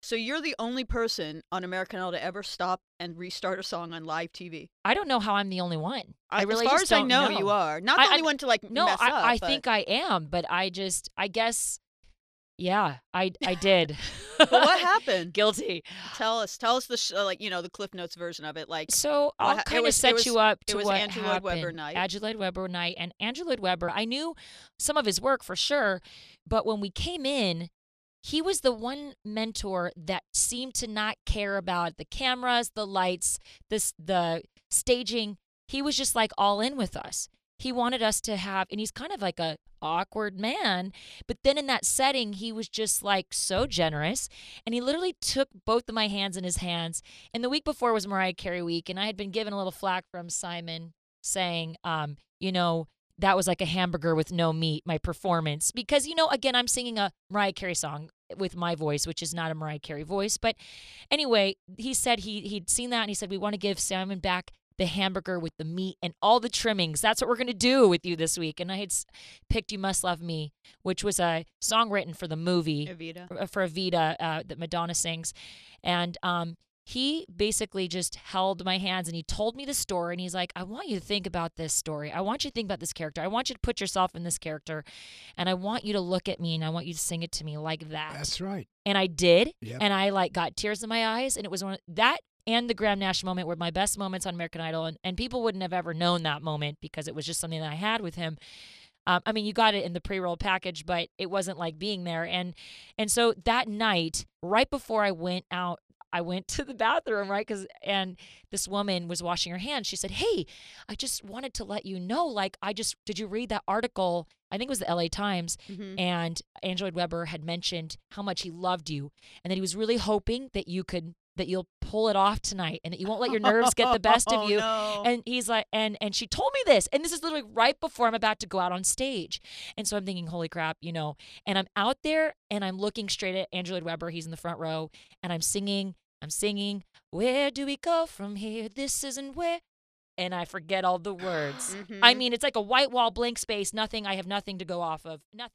So you're the only person on American Idol to ever stop and restart a song on live TV. I don't know how I'm the only one. I really as far as I don't know, you are not the I- only I- one to like No, mess I, up. I but- think I am, but I just, I guess, yeah, I, I did. What happened? Guilty. Tell us. Tell us the sh- uh, like you know the Cliff Notes version of it. Like So I'll ha- kind of set was- you up it to was what Andrew Lloyd Webber night. Andrew Lloyd Webber night, and Andrew Lloyd Webber. I knew some of his work for sure, but when we came in, he was the one mentor that seemed to not care about the cameras, the lights, this the staging. He was just like all in with us. He wanted us to have, and he's kind of like a awkward man, but then in that setting, he was just like so generous, and he literally took both of my hands in his hands. And the week before was Mariah Carey week, and I had been given a little flack from Simon saying, um, you know, that was like a hamburger with no meat, my performance. Because, you know, again, I'm singing a Mariah Carey song with my voice, which is not a Mariah Carey voice. But anyway, he said he he'd seen that and he said, We want to give Simon back the hamburger with the meat and all the trimmings. That's what we're going to do with you this week. And I had picked You Must Love Me, which was a song written for the movie Evita. for Evita uh, that Madonna sings, and um, he basically just held my hands and he told me the story. And he's like, "I want you to think about this story. I want you to think about this character. I want you to put yourself in this character, and I want you to look at me and I want you to sing it to me like that." That's right. and I did, Yep. and I like got tears in my eyes, and it was one of, that and the Graham Nash moment were my best moments on American Idol, and, and people wouldn't have ever known that moment because it was just something that I had with him. Um, I mean, you got it in the pre-roll package, but it wasn't like being there. And and so that night, right before I went out, I went to the bathroom, right? Because and this woman was washing her hands. She said, "Hey, I just wanted to let you know. Like, I just did you read that article? I think it was the L.A. Times, Mhm. and Andrew Lloyd Webber had mentioned how much he loved you, and that he was really hoping that you could that you'll pull it off tonight, and that you won't let your nerves get the best of Oh, you." no. And he's like, and and she told me this, and this is literally right before I'm about to go out on stage, and so I'm thinking, holy crap, you know. And I'm out there, and I'm looking straight at Andrew Lloyd Webber. He's in the front row, and I'm singing, I'm singing, where do we go from here? This isn't where. And I forget all the words. I Mhm. mean, it's like a white wall, blank space, nothing. I have nothing to go off of. Nothing.